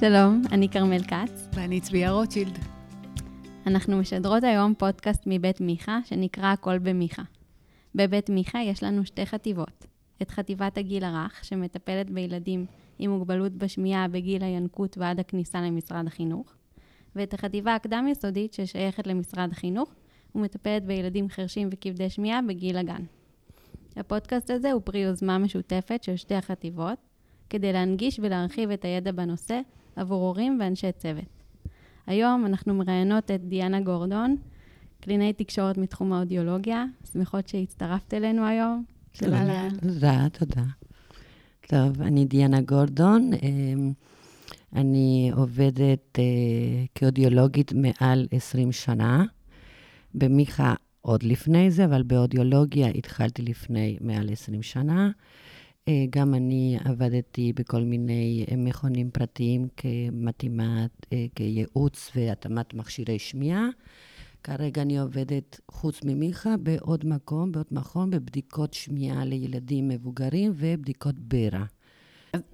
שלום, אני כרמל כץ. ואני צביה רוטשילד. אנחנו משדרות היום פודקאסט מבית מיכה, שנקרא הכל במיכה. בבית מיכה יש לנו שתי חטיבות. את חטיבת הגיל הרך, שמטפלת בילדים עם מוגבלות בשמיעה בגיל הינקות ועד הכניסה למשרד החינוך, ואת החטיבה הקדם-יסודית, ששייכת למשרד החינוך, ומטפלת בילדים חרשים וכבדי שמיעה בגיל הגן. הפודקאסט הזה הוא פרי יוזמה משותפת של שתי החטיבות, כדי להנגיש ולהרחיב את הידע בנושא עבור הורים ואנשי צוות. היום אנחנו מראיינות את דיאנה גורדון, קלינאי תקשורת מתחום האודיולוגיה. שמחות שהצטרפת אלינו היום. שלום. תודה, תודה. טוב, אני דיאנה גורדון. אמ, אני עובדת אה, כאודיולוגית מעל 20 שנה. במיכה עוד לפני זה, אבל באודיולוגיה התחלתי לפני מעל 20 שנה. אה, גם אני עבדתי בכל מיני אה, מכונים פרטיים כמתאימת, אה, כייעוץ והתאמת מכשירי שמיעה. כרגע אני עובדת, חוץ ממיכה, בעוד מקום, בעוד מכון, בבדיקות שמיעה לילדים מבוגרים ובדיקות ברע.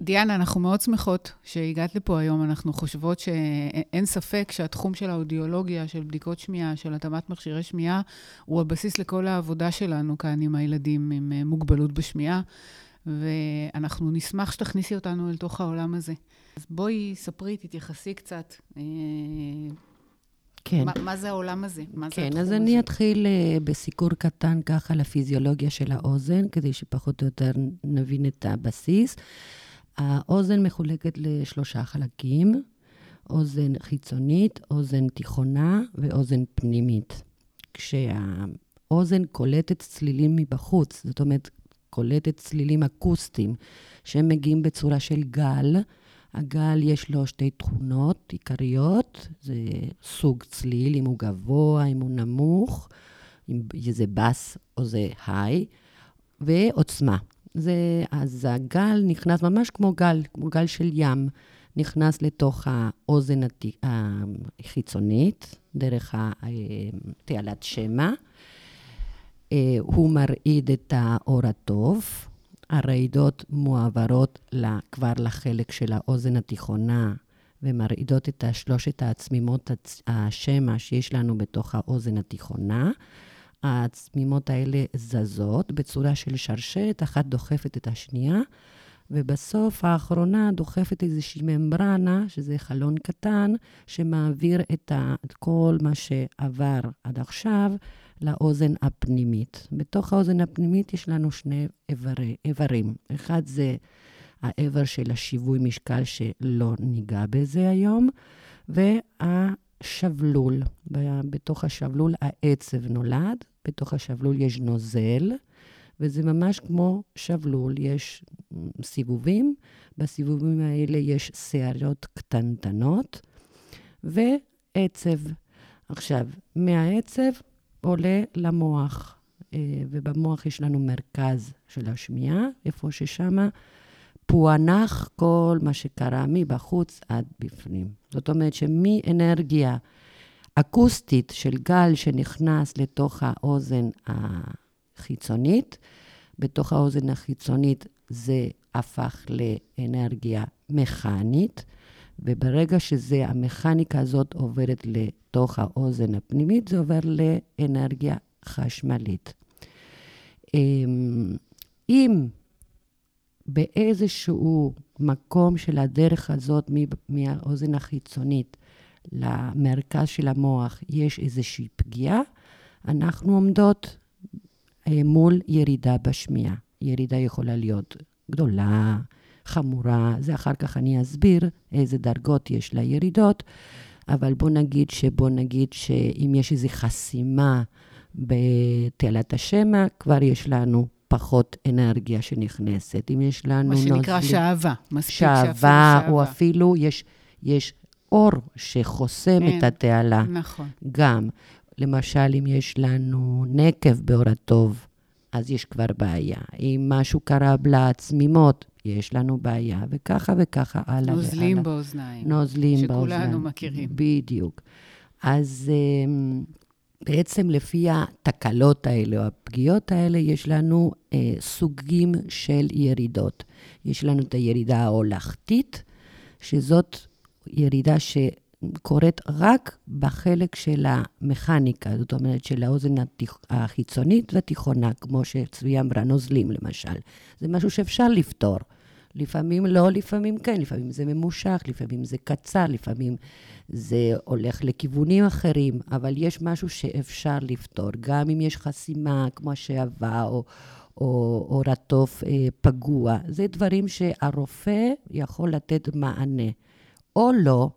דיאנה, אנחנו מאוד שמחות שהגעת לפה היום. אנחנו חושבות שאין ספק שהתחום של האודיולוגיה, של בדיקות שמיעה, של התאמת מכשירי שמיעה, הוא הבסיס לכל העבודה שלנו כאן עם הילדים עם מוגבלות בשמיעה. ואנחנו נשמח שתכניסי אותנו אל תוך העולם הזה. אז בואי, ספרי, תתייחסי קצת. אה, כן. מה, מה זה העולם הזה? מה כן, זה אז הזה? אני אתחיל uh, בסיקור קטן ככה לפיזיולוגיה של האוזן, כדי שפחות או יותר נבין את הבסיס. האוזן מחולקת לשלושה חלקים, אוזן חיצונית, אוזן תיכונה ואוזן פנימית. כשהאוזן קולטת צלילים מבחוץ, זאת אומרת, קולטת צלילים אקוסטיים, שהם מגיעים בצורה של גל. הגל יש לו שתי תכונות עיקריות, זה סוג צליל, אם הוא גבוה, אם הוא נמוך, אם זה בס או זה היי, ועוצמה. זה, אז הגל נכנס ממש כמו גל, כמו גל של ים, נכנס לתוך האוזן החיצונית, דרך תעלת שמע. אה, הוא מרעיד את האור הטוב. הרעידות מועברות כבר לחלק של האוזן התיכונה ומרעידות את שלושת העצמימות השמע שיש לנו בתוך האוזן התיכונה. העצמימות האלה זזות בצורה של שרשרת, אחת דוחפת את השנייה, ובסוף האחרונה דוחפת איזושהי ממברנה, שזה חלון קטן, שמעביר את, ה, את כל מה שעבר עד עכשיו לאוזן הפנימית. בתוך האוזן הפנימית יש לנו שני איברי, איברים. אחד זה האיבר של השיווי משקל שלא ניגע בזה היום, והשבלול. בתוך השבלול העצב נולד, בתוך השבלול יש נוזל, וזה ממש כמו שבלול, יש סיבובים, בסיבובים האלה יש שערות קטנטנות ועצב. עכשיו, מהעצב עולה למוח, אה, ובמוח יש לנו מרכז של השמיעה, איפה ששם פוענח כל מה שקרה מבחוץ עד בפנים. זאת אומרת שמאנרגיה אקוסטית של גל שנכנס לתוך האוזן החיצונית, בתוך האוזן החיצונית זה הפך לאנרגיה מכנית, וברגע שהמכניקה הזאת עוברת לתוך האוזן הפנימית, זה עובר לאנרגיה חשמלית. אמ, אם באיזשהו מקום של הדרך הזאת, מהאוזן החיצונית למרכז של המוח, יש איזושהי פגיעה, אנחנו עומדות מול ירידה בשמיעה. ירידה יכולה להיות גדולה, חמורה, זה אחר כך אני אסביר איזה דרגות יש לירידות, אבל בוא נגיד שבוא נגיד שאם יש איזו חסימה בתעלת השמע, כבר יש לנו פחות אנרגיה שנכנסת. אם יש לנו. מה שנקרא שעווה. מספיק שעווה, או אפילו יש, יש אור שחוסם כן, את התעלה. נכון. גם, למשל, אם יש לנו נקב באור הטוב, אז יש כבר בעיה. אם משהו קרה לעצמימות, יש לנו בעיה, וככה וככה, הלאה והלאה. נוזלים באוזניים. נוזלים שכולנו באוזניים. שכולנו מכירים. בדיוק. אז אמ, בעצם לפי התקלות האלה, או הפגיעות האלה, יש לנו אה, סוגים של ירידות. יש לנו את הירידה ההולכתית, שזאת ירידה שקורית רק בחלק של המכניקה, זאת אומרת של האוזן. החיצונית והתיכונה, כמו שצבי אמרה, נוזלים למשל. זה משהו שאפשר לפתור. לפעמים לא, לפעמים כן, לפעמים זה ממושך, לפעמים זה קצר, לפעמים זה הולך לכיוונים אחרים, אבל יש משהו שאפשר לפתור, גם אם יש חסימה כמו השעווה או, או, או רטוף אה, פגוע. זה דברים שהרופא יכול לתת מענה. או לא,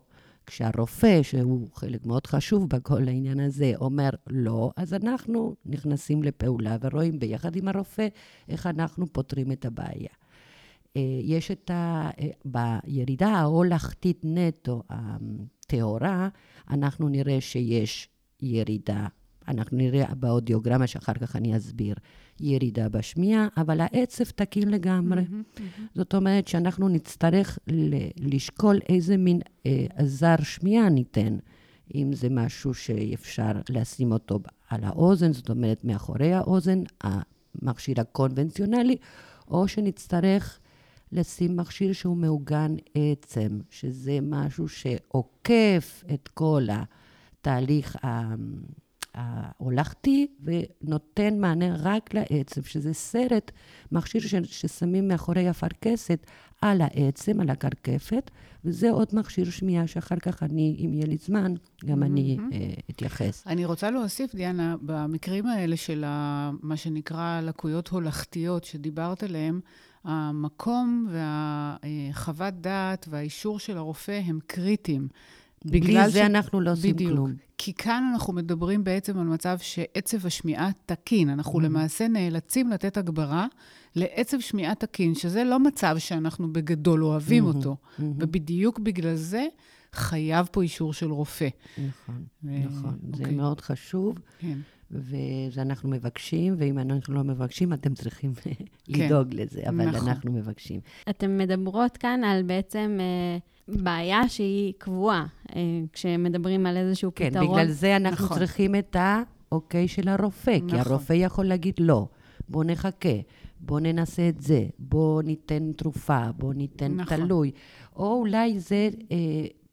כשהרופא, שהוא חלק מאוד חשוב בכל העניין הזה, אומר לא, אז אנחנו נכנסים לפעולה ורואים ביחד עם הרופא איך אנחנו פותרים את הבעיה. אה, יש את ה... אה, בירידה ההולכתית נטו הטהורה, אנחנו נראה שיש ירידה. אנחנו נראה באודיוגרמה שאחר כך אני אסביר, ירידה בשמיעה, אבל העצב תקין לגמרי. Mm-hmm, mm-hmm. זאת אומרת שאנחנו נצטרך לשקול איזה מין אה, עזר שמיעה ניתן. אם זה משהו שאפשר לשים אותו על האוזן, זאת אומרת מאחורי האוזן, המכשיר הקונבנציונלי, או שנצטרך לשים מכשיר שהוא מעוגן עצם, שזה משהו שעוקף את כל התהליך ההולכתי ונותן מענה רק לעצם, שזה סרט, מכשיר ש, ששמים מאחורי הפרכסת על העצם, על הקרקפת, וזה עוד מכשיר שמיעה שאחר כך אני, אם יהיה לי זמן, גם mm-hmm. אני uh, אתייחס. אני רוצה להוסיף, דיאנה, במקרים האלה של מה שנקרא לקויות הולכתיות שדיברת עליהן, המקום והחוות דעת והאישור של הרופא הם קריטיים. בלי זה ש... אנחנו לא עושים בדיוק. כלום. כי כאן אנחנו מדברים בעצם על מצב שעצב השמיעה תקין. אנחנו mm-hmm. למעשה נאלצים לתת הגברה לעצב שמיעה תקין, שזה לא מצב שאנחנו בגדול אוהבים mm-hmm. אותו. Mm-hmm. ובדיוק בגלל זה חייב פה אישור של רופא. נכון, ו... נכון. אוקיי. זה מאוד חשוב. כן. וזה אנחנו מבקשים, ואם אנחנו לא מבקשים, אתם צריכים כן. לדאוג לזה, אבל נכון. אנחנו מבקשים. אתן מדברות כאן על בעצם אה, בעיה שהיא קבועה, כשמדברים על איזשהו כן, פתרון. כן, בגלל זה אנחנו נכון. צריכים את האוקיי של הרופא, נכון. כי הרופא יכול להגיד לא, בוא נחכה. בוא ננסה את זה, בוא ניתן תרופה, בוא ניתן נכון. תלוי. או אולי זה אה,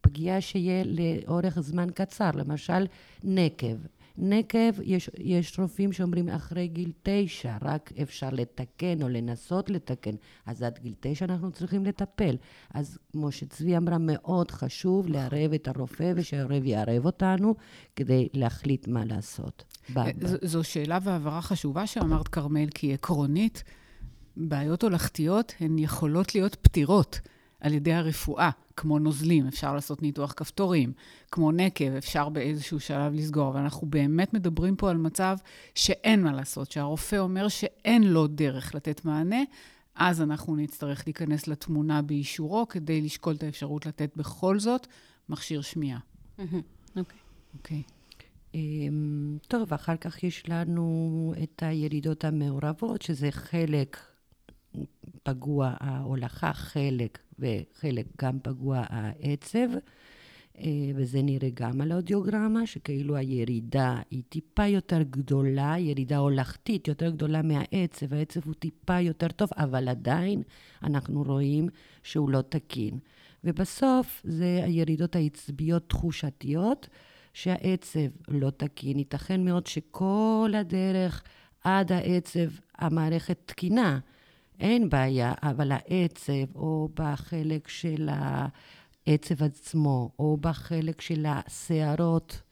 פגיעה שיהיה לאורך זמן קצר, למשל נקב. נקב, יש, יש רופאים שאומרים אחרי גיל תשע, רק אפשר לתקן או לנסות לתקן. אז עד גיל תשע אנחנו צריכים לטפל. אז כמו שצבי אמרה, מאוד חשוב לערב את הרופא ושהרופא יערב אותנו כדי להחליט מה לעשות. אה, זו שאלה והבהרה חשובה שאמרת, כרמל, כי עקרונית, בעיות הולכתיות הן יכולות להיות פתירות. על ידי הרפואה, כמו נוזלים, אפשר לעשות ניתוח כפתורים, כמו נקב, אפשר באיזשהו שלב לסגור, אבל אנחנו באמת מדברים פה על מצב שאין מה לעשות, שהרופא אומר שאין לו דרך לתת מענה, אז אנחנו נצטרך להיכנס לתמונה באישורו כדי לשקול את האפשרות לתת בכל זאת מכשיר שמיעה. אוקיי. אוקיי. אמ, טוב, אחר כך יש לנו את הירידות המעורבות, שזה חלק פגוע ההולכה, חלק וחלק גם פגוע העצב, אה, וזה נראה גם על האודיוגרמה, שכאילו הירידה היא טיפה יותר גדולה, ירידה הולכתית יותר גדולה מהעצב, העצב הוא טיפה יותר טוב, אבל עדיין אנחנו רואים שהוא לא תקין. ובסוף זה הירידות העצביות תחושתיות, שהעצב לא תקין. ייתכן מאוד שכל הדרך עד העצב המערכת תקינה. אין בעיה, אבל העצב, או בחלק של העצב עצמו, או בחלק של השערות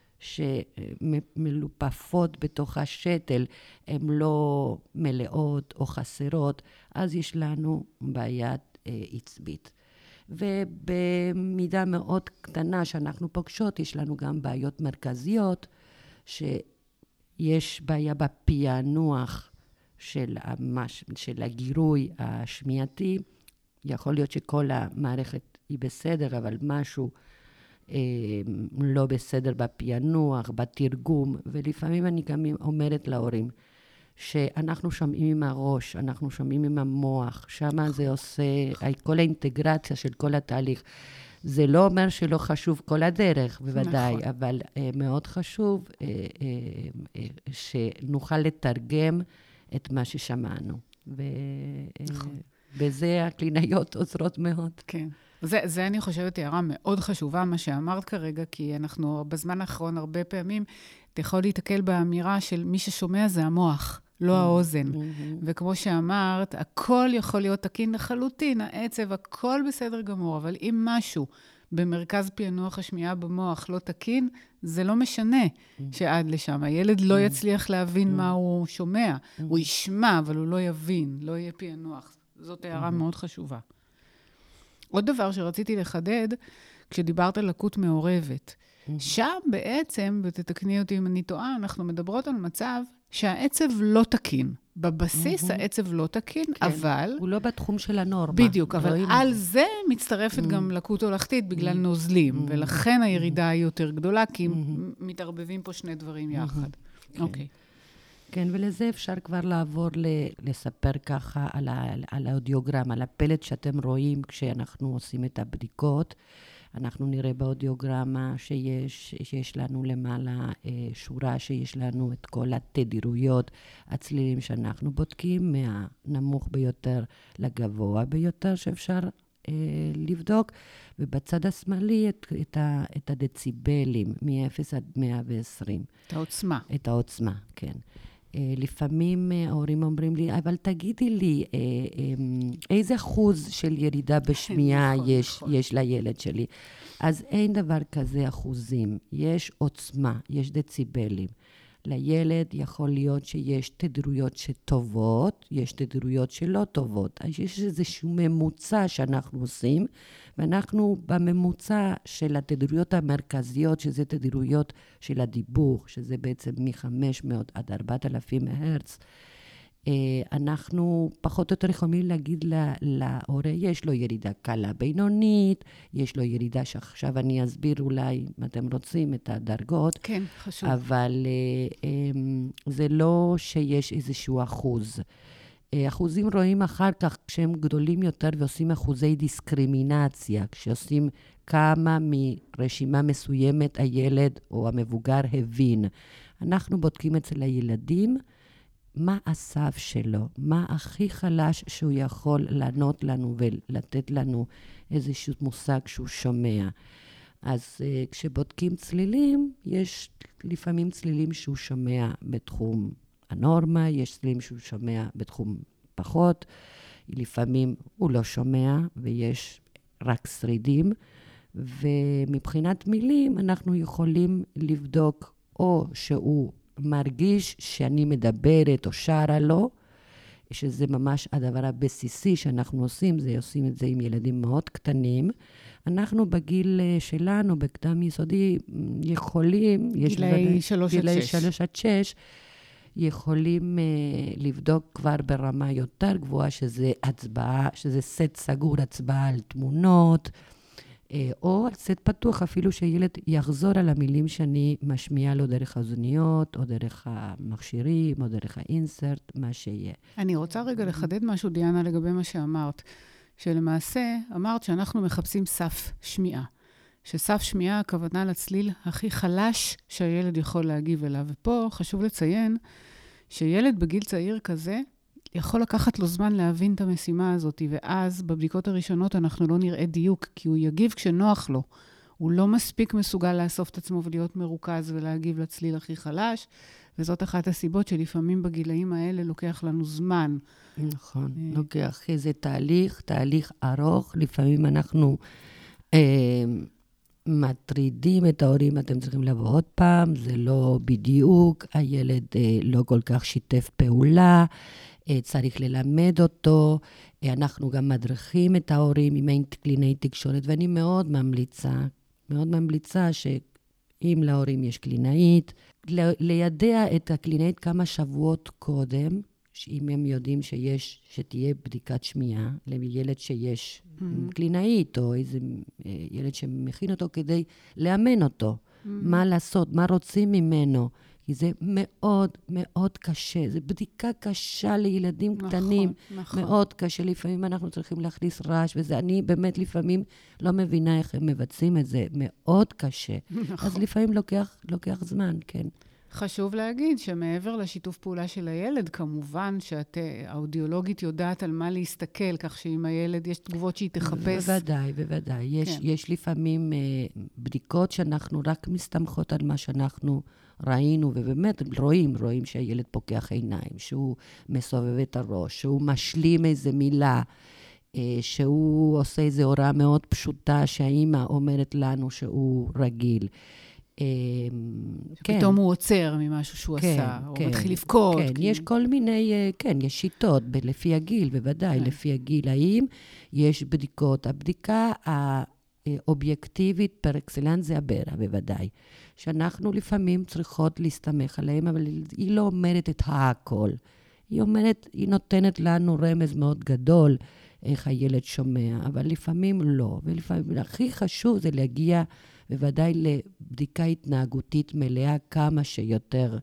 שמלופפות בתוך השתל, הן לא מלאות או חסרות, אז יש לנו בעיית אה, עצבית. ובמידה מאוד קטנה שאנחנו פוגשות, יש לנו גם בעיות מרכזיות, שיש בעיה בפענוח של, המש, של הגירוי השמיעתי, יכול להיות שכל המערכת היא בסדר, אבל משהו אה, לא בסדר בפענוח, בתרגום, ולפעמים אני גם אומרת להורים, שאנחנו שומעים עם הראש, אנחנו שומעים עם המוח, שם זה עושה, כל האינטגרציה של כל התהליך. זה לא אומר שלא חשוב כל הדרך, בוודאי, נכון. אבל אה, מאוד חשוב אה, אה, אה, שנוכל לתרגם את מה ששמענו. ו... נכון. בזה הקלינאיות עוזרות מאוד. כן. זה, זה אני חושבת הערה מאוד חשובה, מה שאמרת כרגע, כי אנחנו בזמן האחרון הרבה פעמים, אתה יכול להתקל באמירה של מי ששומע זה המוח. לא האוזן. וכמו שאמרת, הכל יכול להיות תקין לחלוטין, העצב, הכל בסדר גמור, אבל אם משהו במרכז פענוח השמיעה במוח לא תקין, זה לא משנה שעד לשם. הילד לא יצליח להבין מה הוא שומע. הוא ישמע, אבל הוא לא יבין, לא יהיה פענוח. זאת הערה מאוד חשובה. עוד דבר שרציתי לחדד, כשדיברת על לקות מעורבת. שם בעצם, ותתקני אותי אם אני טועה, אנחנו מדברות על מצב שהעצב לא תקין. בבסיס העצב לא תקין, כן, אבל... הוא לא בתחום של הנורמה. בדיוק, אבל על זה מצטרפת גם לקות הולכתית בגלל נוזלים, ולכן הירידה היא יותר גדולה, כי מתערבבים פה שני דברים יחד. אוקיי. כן, ולזה אפשר כבר לעבור ל- לספר ככה על, ה- על האודיוגרם, על הפלט שאתם רואים כשאנחנו עושים את הבדיקות. אנחנו נראה באודיוגרמה שיש, שיש לנו למעלה אה, שורה שיש לנו את כל התדירויות, הצלילים שאנחנו בודקים, מהנמוך ביותר לגבוה ביותר שאפשר אה, לבדוק, ובצד השמאלי את, את, ה, את הדציבלים, מ-0 עד 120. את העוצמה. את העוצמה, כן. אה, לפעמים אה, ההורים אומרים לי, אבל תגידי לי, אה, איזה אחוז של ירידה בשמיעה נכון, יש, נכון. יש לילד שלי? אז אין דבר כזה אחוזים, יש עוצמה, יש דציבלים. לילד יכול להיות שיש תדירויות שטובות, יש תדירויות שלא טובות. אז יש איזשהו ממוצע שאנחנו עושים, ואנחנו בממוצע של התדירויות המרכזיות, שזה תדירויות של הדיבור, שזה בעצם מ-500 עד 4,000 הרץ, אנחנו פחות או יותר יכולים להגיד לה, להורה, יש לו ירידה קלה בינונית, יש לו ירידה שעכשיו אני אסביר אולי, אם אתם רוצים, את הדרגות. כן, חשוב. אבל אה, אה, זה לא שיש איזשהו אחוז. אה, אחוזים רואים אחר כך כשהם גדולים יותר ועושים אחוזי דיסקרימינציה, כשעושים כמה מרשימה מסוימת הילד או המבוגר הבין. אנחנו בודקים אצל הילדים מה הסף שלו, מה הכי חלש שהוא יכול לענות לנו ולתת לנו איזשהו מושג שהוא שומע. אז uh, כשבודקים צלילים, יש לפעמים צלילים שהוא שומע בתחום הנורמה, יש צלילים שהוא שומע בתחום פחות, לפעמים הוא לא שומע ויש רק שרידים, ומבחינת מילים אנחנו יכולים לבדוק או שהוא מרגיש שאני מדברת או שרה לו, שזה ממש הדבר הבסיסי שאנחנו עושים, זה עושים את זה עם ילדים מאוד קטנים. אנחנו בגיל אה, שלנו, בקדם יסודי, יכולים, יש גילאי שלוש עד שש. שלוש עד שש, יכולים uh, לבדוק כבר ברמה יותר גבוהה, שזה הצבעה, שזה סט סגור, הצבעה על תמונות, uh, או על סט פתוח, אפילו שילד יחזור על המילים שאני משמיעה לו דרך האוזניות, או דרך המכשירים, או דרך האינסרט, מה שיהיה. אני רוצה רגע לחדד משהו, דיאנה, לגבי מה שאמרת. שלמעשה אמרת שאנחנו מחפשים סף שמיעה. שסף שמיעה, הכוונה לצליל הכי חלש שהילד יכול להגיב אליו. ופה חשוב לציין שילד בגיל צעיר כזה, יכול לקחת לו זמן להבין את המשימה הזאת, ואז בבדיקות הראשונות אנחנו לא נראה דיוק, כי הוא יגיב כשנוח לו. הוא לא מספיק מסוגל לאסוף את עצמו ולהיות מרוכז ולהגיב לצליל הכי חלש, וזאת אחת הסיבות שלפעמים בגילאים האלה לוקח לנו זמן. נכון, לוקח איזה תהליך, תהליך ארוך. לפעמים אנחנו אה, מטרידים את ההורים, אתם צריכים לבוא עוד פעם, זה לא בדיוק, הילד אה, לא כל כך שיתף פעולה, אה, צריך ללמד אותו. אה, אנחנו גם מדריכים את ההורים עם קלינאי תקשורת, ואני מאוד ממליצה, מאוד ממליצה שאם להורים יש קלינאית, לידע את הקלינאית כמה שבועות קודם, שאם הם יודעים שיש, שתהיה בדיקת שמיעה לילד שיש mm-hmm. קלינאית, או איזה ילד שמכין אותו כדי לאמן אותו, mm-hmm. מה לעשות, מה רוצים ממנו. כי זה מאוד מאוד קשה. זו בדיקה קשה לילדים נכון, קטנים. נכון. מאוד קשה. לפעמים אנחנו צריכים להכניס רעש, וזה, אני באמת לפעמים לא מבינה איך הם מבצעים את זה. מאוד קשה. נכון. אז לפעמים לוקח, לוקח זמן, כן. חשוב להגיד שמעבר לשיתוף פעולה של הילד, כמובן שהאודיולוגית יודעת על מה להסתכל, כך שאם הילד, יש תגובות שהיא תחפש. בוודאי, בוודאי. יש, כן. יש לפעמים אה, בדיקות שאנחנו רק מסתמכות על מה שאנחנו ראינו, ובאמת רואים, רואים שהילד פוקח עיניים, שהוא מסובב את הראש, שהוא משלים איזה מילה. אה, שהוא עושה איזו הוראה מאוד פשוטה שהאימא אומרת לנו שהוא רגיל. אה, כן. פתאום הוא עוצר ממשהו שהוא כן, עשה, כן, הוא מתחיל לבכות. כן, כי... יש כל מיני, אה, כן, יש שיטות, לפי הגיל, בוודאי, כן. לפי הגילאים, יש בדיקות. הבדיקה האובייקטיבית פר אקסלנס זה הברה, בוודאי. שאנחנו לפעמים צריכות להסתמך עליהם, אבל היא לא אומרת את הכל. היא אומרת, היא נותנת לנו רמז מאוד גדול. איך הילד שומע, אבל לפעמים לא. ולפעמים, הכי חשוב זה להגיע בוודאי לבדיקה התנהגותית מלאה כמה שיותר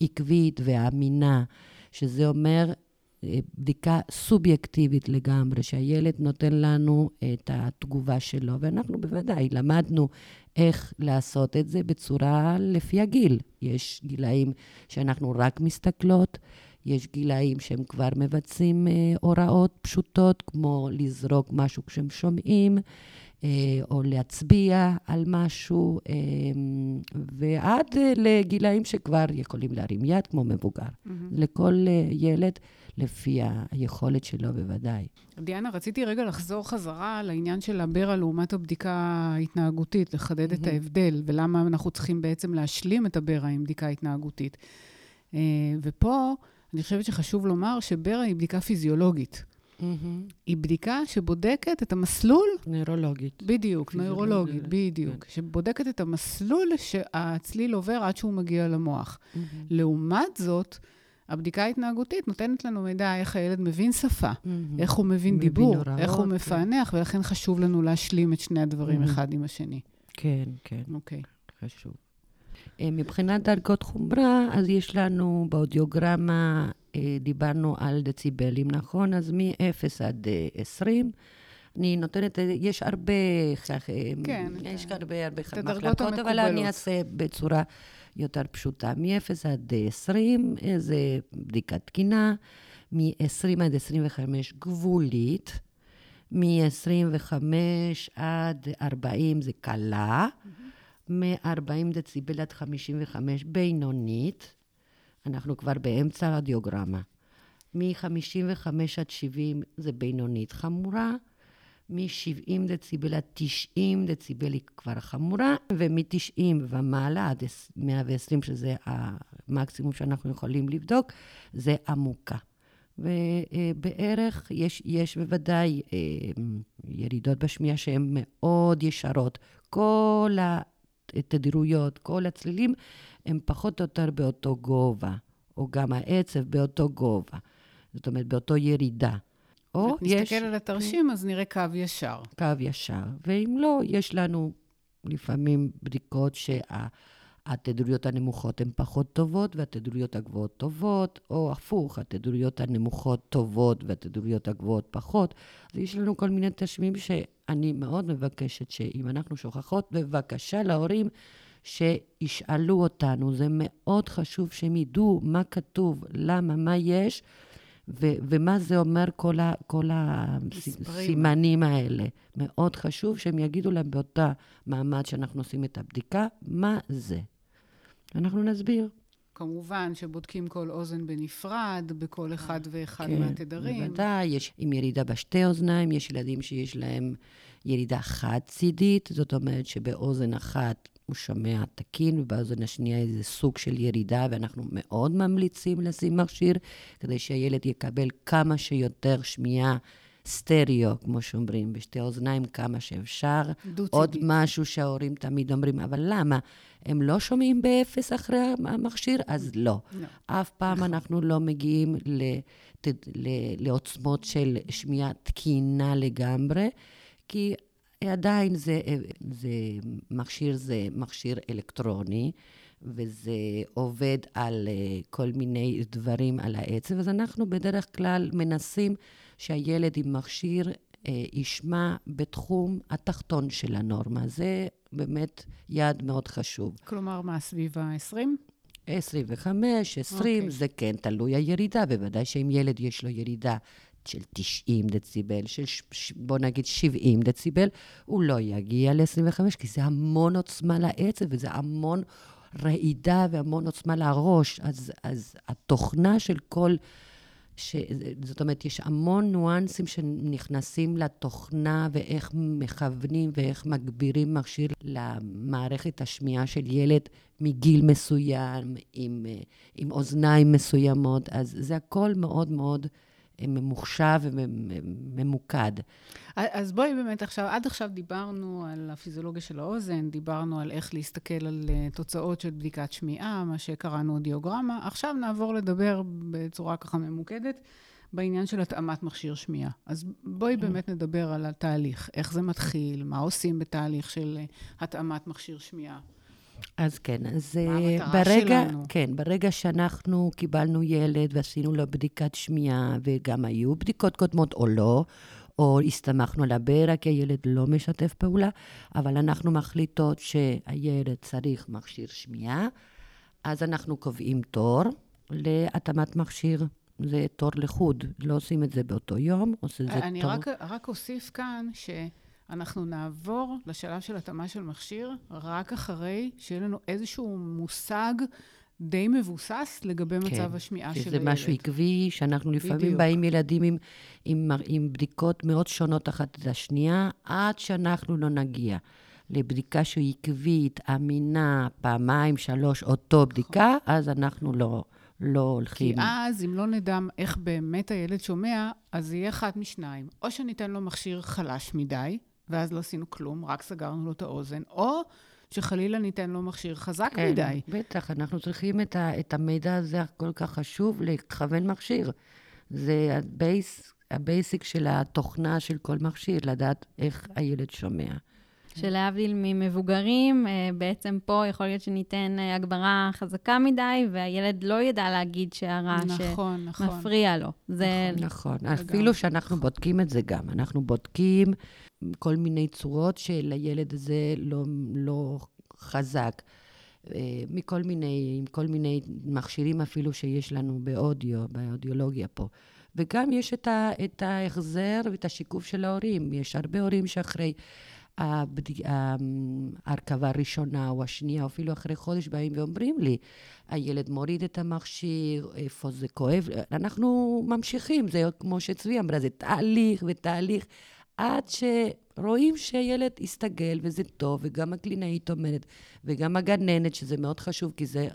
עקבית ואמינה, שזה אומר אה, בדיקה סובייקטיבית לגמרי, שהילד נותן לנו את התגובה שלו, ואנחנו בוודאי למדנו איך לעשות את זה בצורה לפי הגיל. יש גילאים שאנחנו רק מסתכלות, יש גילאים שהם כבר מבצעים אה, הוראות פשוטות, כמו לזרוק משהו כשהם שומעים, או להצביע על משהו, אה, ועד אה, לגילאים שכבר יכולים להרים יד, כמו מבוגר. Mm-hmm. לכל אה, ילד. לפי היכולת שלו בוודאי. דיאנה, רציתי רגע לחזור חזרה לעניין של הברע לעומת הבדיקה ההתנהגותית, לחדד mm-hmm. את ההבדל, ולמה אנחנו צריכים בעצם להשלים את הברע עם בדיקה התנהגותית. אה, ופה אני חושבת שחשוב לומר שברה היא בדיקה פיזיולוגית. Mm-hmm. היא בדיקה שבודקת את המסלול... נוירולוגית. בדיוק, נוירולוגית, בדיוק. כן. שבודקת את המסלול שהצליל עובר עד שהוא מגיע למוח. Mm-hmm. לעומת זאת, הבדיקה ההתנהגותית נותנת לנו מידע איך הילד מבין שפה, mm-hmm. איך הוא מבין דיבור, הוראות, איך הוא כן. מפענח, ולכן חשוב לנו להשלים את שני הדברים mm-hmm. אחד עם השני. כן, כן. אוקיי. Okay. חשוב. אה, מבחינת דרגות חומרה, אז יש לנו באודיוגרמה, דיברנו על דציבלים, נכון? אז מ-0 עד 20. אה, אני נותנת, יש הרבה, כן, יש כן. הרבה, הרבה מחלקות, אבל אני אעשה בצורה יותר פשוטה. מ-0 עד 20 זה בדיקת תקינה, מ-20 עד 25 גבולית, מ-25 עד 40 זה קלה. Mm-hmm. מ-40 דציבל עד 55 בינונית, אנחנו כבר באמצע הדיוגרמה. מ-55 עד 70 זה בינונית חמורה, מ-70 דציבל עד 90 דציבל היא כבר חמורה, ומ-90 ומעלה עד 120, שזה המקסימום שאנחנו יכולים לבדוק, זה עמוקה. ובערך יש, יש בוודאי אה, ירידות בשמיעה שהן מאוד ישרות. כל התדירויות, כל הצלילים, הם פחות או יותר באותו גובה, או גם העצב באותו גובה. זאת אומרת, באותו ירידה. או יש... נסתכל על התרשים, אז נראה קו ישר. קו ישר. ואם לא, יש לנו לפעמים בדיקות שה... התדירויות הנמוכות הן פחות טובות והתדירויות הגבוהות טובות, או הפוך, התדירויות הנמוכות טובות והתדירויות הגבוהות פחות. אז יש לנו כל מיני תשמיעים שאני מאוד מבקשת שאם אנחנו שוכחות, בבקשה להורים שישאלו אותנו. זה מאוד חשוב שהם ידעו מה כתוב, למה, מה יש. ו- ומה זה אומר כל, ה- כל הסימנים האלה. מאוד חשוב שהם יגידו להם באותה מעמד שאנחנו עושים את הבדיקה, מה זה. אנחנו נסביר. כמובן שבודקים כל אוזן בנפרד, בכל אחד ואחד כן, מהתדרים. בוודאי, יש עם ירידה בשתי אוזניים, יש ילדים שיש להם ירידה חד-צידית, זאת אומרת שבאוזן אחת הוא שומע תקין, ובאוזן השנייה איזה סוג של ירידה, ואנחנו מאוד ממליצים לשים מכשיר, כדי שהילד יקבל כמה שיותר שמיעה סטריאו, כמו שאומרים, בשתי אוזניים כמה שאפשר. עוד משהו שההורים תמיד אומרים, אבל למה? הם לא שומעים באפס אחרי המכשיר? אז לא. לא. אף פעם נכון. אנחנו לא מגיעים לת... ל... לעוצמות של שמיעה תקינה לגמרי, כי עדיין זה, זה מכשיר, זה מכשיר אלקטרוני. וזה עובד על uh, כל מיני דברים על העצב, אז אנחנו בדרך כלל מנסים שהילד עם מכשיר uh, ישמע בתחום התחתון של הנורמה. זה באמת יעד מאוד חשוב. כלומר, מה, סביב ה-20? 25, 20, אוקיי. זה כן תלוי הירידה, בוודאי שאם ילד יש לו ירידה של 90 דציבל, של בוא נגיד 70 דציבל, הוא לא יגיע ל-25, כי זה המון עוצמה לעצב וזה המון רעידה והמון עוצמה לראש. אז, אז התוכנה של כל... ש... זאת אומרת, יש המון ניואנסים שנכנסים לתוכנה ואיך מכוונים ואיך מגבירים מכשיר למערכת השמיעה של ילד מגיל מסוים, עם, אה, עם אוזניים מסוימות, אז זה הכל מאוד מאוד ממוחשב וממוקד. אז בואי באמת עכשיו, עד עכשיו דיברנו על הפיזיולוגיה של האוזן, דיברנו על איך להסתכל על אה, תוצאות של בדיקת שמיעה, מה שקראנו אודיוגרמה. עכשיו נעבור לדבר בצורה ככה ממוקדת בעניין של התאמת מכשיר שמיעה. אז בואי באמת נדבר על התהליך, איך זה מתחיל, מה עושים בתהליך של אה, התאמת מכשיר שמיעה. אז כן, אז מה אה, ברגע, שלנו? כן, ברגע שאנחנו קיבלנו ילד ועשינו לו בדיקת שמיעה, וגם היו בדיקות קודמות או לא, או הסתמכנו על הברה כי הילד לא משתף פעולה, אבל אנחנו מחליטות שהילד צריך מכשיר שמיעה, אז אנחנו קובעים תור להתאמת מכשיר. זה תור לחוד, לא עושים את זה באותו יום, עושים את זה אני תור... רק, רק אוסיף כאן שאנחנו נעבור לשלב של התאמה של מכשיר רק אחרי שיהיה לנו איזשהו מושג די מבוסס לגבי מצב השמיעה של שזה הילד. משהו עקבי, שאנחנו לפעמים בדיוק. באים ילדים עם, עם, עם בדיקות מאוד שונות אחת את השנייה, עד שאנחנו לא נגיע לבדיקה שהיא עקבית, אמינה, פעמיים, שלוש, אותו בדיקה, אז אנחנו לא, לא כי הולכים. אז, אם לא נדע איך באמת הילד שומע, אז זה יהיה אחד משניים. או שניתן לו מכשיר חלש מדי, ואז לא עשינו כלום, רק סגרנו לו את האוזן, או שחלילה ניתן לו מכשיר חזק כן, מדי. בטח, אנחנו צריכים את, ה, את המידע הזה הכל כך חשוב לכוון מכשיר. זה ה base, ה basic של התוכנה של כל מכשיר, לדעת איך הילד שומע. שלהבדיל ממבוגרים, אה, בעצם פה יכול להיות שניתן אה, הגברה חזקה מדי, והילד לא ידע להגיד שהרעש נכון, נכון. מפריע לו. זה נכון, אפילו שאנחנו בודקים את זה גם. אנחנו בודקים כל מיני צורות שלילד הזה לא, לא חזק. אה, מכל מיני, עם כל מיני מכשירים אפילו שיש לנו באודיו, באודיולוגיה פה. וגם יש את, ה, את ההחזר ואת השיקוף של ההורים. יש הרבה הורים שאחרי הבד... ההרכבה הראשונה או השנייה, אפילו אחרי חודש, באים ואומרים לי, הילד מוריד את המכשיר, איפה זה כואב. אנחנו ממשיכים, זה כמו שצבי אמרה, זה תהליך ותהליך, עד שרואים שהילד הסתגל וזה טוב, וגם הקלינאית אומרת, וגם הגננת, שזה מאוד חשוב, כי זה,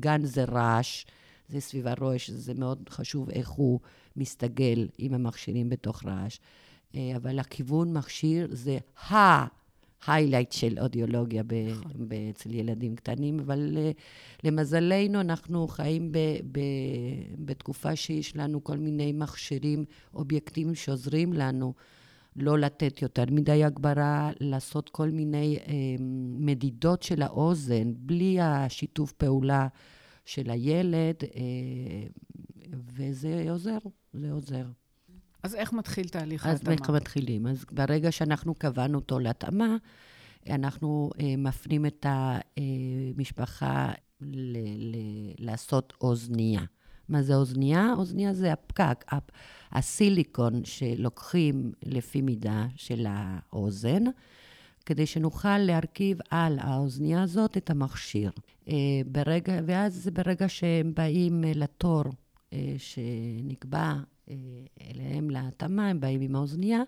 גן זה רעש, זה סביבה רועש, זה מאוד חשוב איך הוא מסתגל עם המכשירים בתוך רעש. אה, אבל הכיוון מכשיר זה ה-highlight של אודיולוגיה ב- ב- אצל ילדים קטנים, אבל אה, למזלנו אנחנו חיים ב- ב- בתקופה שיש לנו כל מיני מכשירים אובייקטיביים שעוזרים לנו לא לתת יותר מדי הגברה, לעשות כל מיני אה, מדידות של האוזן, בלי השיתוף פעולה של הילד, אה, וזה עוזר, זה עוזר. אז איך מתחיל תהליך אז ההתאמה? איך מתחילים? אז ברגע שאנחנו קבענו אותו להתאמה, אנחנו אה, מפנים את המשפחה ל- ל- לעשות אוזנייה. מה זה אוזנייה? אוזנייה זה הפקק, הפ- הסיליקון שלוקחים לפי מידה של האוזן, כדי שנוכל להרכיב על האוזנייה הזאת את המכשיר. אה, ברגע, ואז ברגע שהם באים אה, לתור אה, שנקבע אה, אליהם להתאמה, הם באים עם האוזנייה,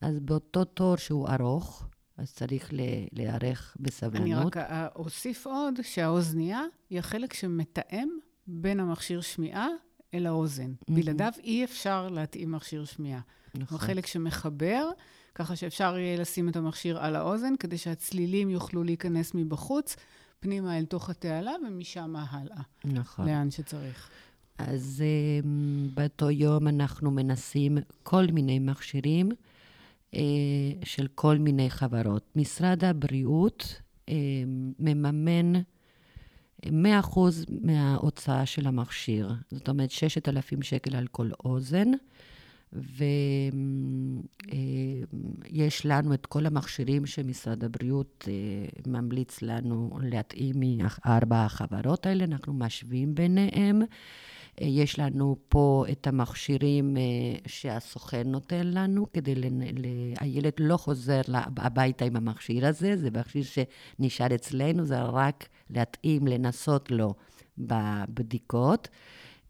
אז באותו תור שהוא ארוך, אז צריך להיערך אני בסבלנות. רק אה, אוסיף עוד שהאוזנייה היא החלק שמתאם בין המכשיר שמיעה אל האוזן. בלעדיו אי אפשר להתאים מכשיר שמיעה. הוא נכון. החלק שמחבר, ככה שאפשר יהיה לשים את המכשיר על האוזן, כדי שהצלילים יוכלו להיכנס מבחוץ, פנימה אל תוך התעלה, ומשם הלאה, נכון. לאן שצריך. אז um, באותו יום אנחנו מנסים כל מיני מכשירים uh, של כל מיני חברות. משרד הבריאות uh, מממן 100% מההוצאה של המכשיר. זאת אומרת, 6,000 שקל על כל אוזן, ויש לנו את כל המכשירים שמשרד הבריאות אה, ממליץ לנו להתאים מארבע החברות האלה, אנחנו משווים ביניהם. אה, יש לנו פה את המכשירים אה, שהסוכן נותן לנו, כדי, ל... הילד לא חוזר הביתה עם המכשיר הזה, זה מכשיר שנשאר אצלנו, זה רק להתאים, לנסות לו בבדיקות.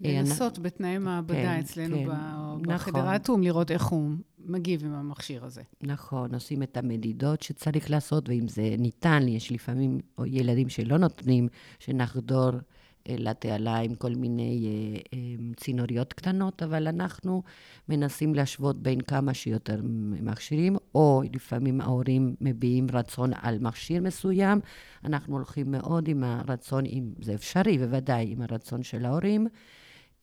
לנסות אני... בתנאי מעבדה כן, אצלנו כן, בחדר נכון. האטום, לראות איך הוא מגיב עם המכשיר הזה. נכון, עושים את המדידות שצריך לעשות, ואם זה ניתן, יש לפעמים ילדים שלא נותנים, שנחדור אה, לתעלה עם כל מיני אה, אה, צינוריות קטנות, אבל אנחנו מנסים להשוות בין כמה שיותר מכשירים, או לפעמים ההורים מביעים רצון על מכשיר מסוים, אנחנו הולכים מאוד עם הרצון, אם זה אפשרי, בוודאי, עם הרצון של ההורים.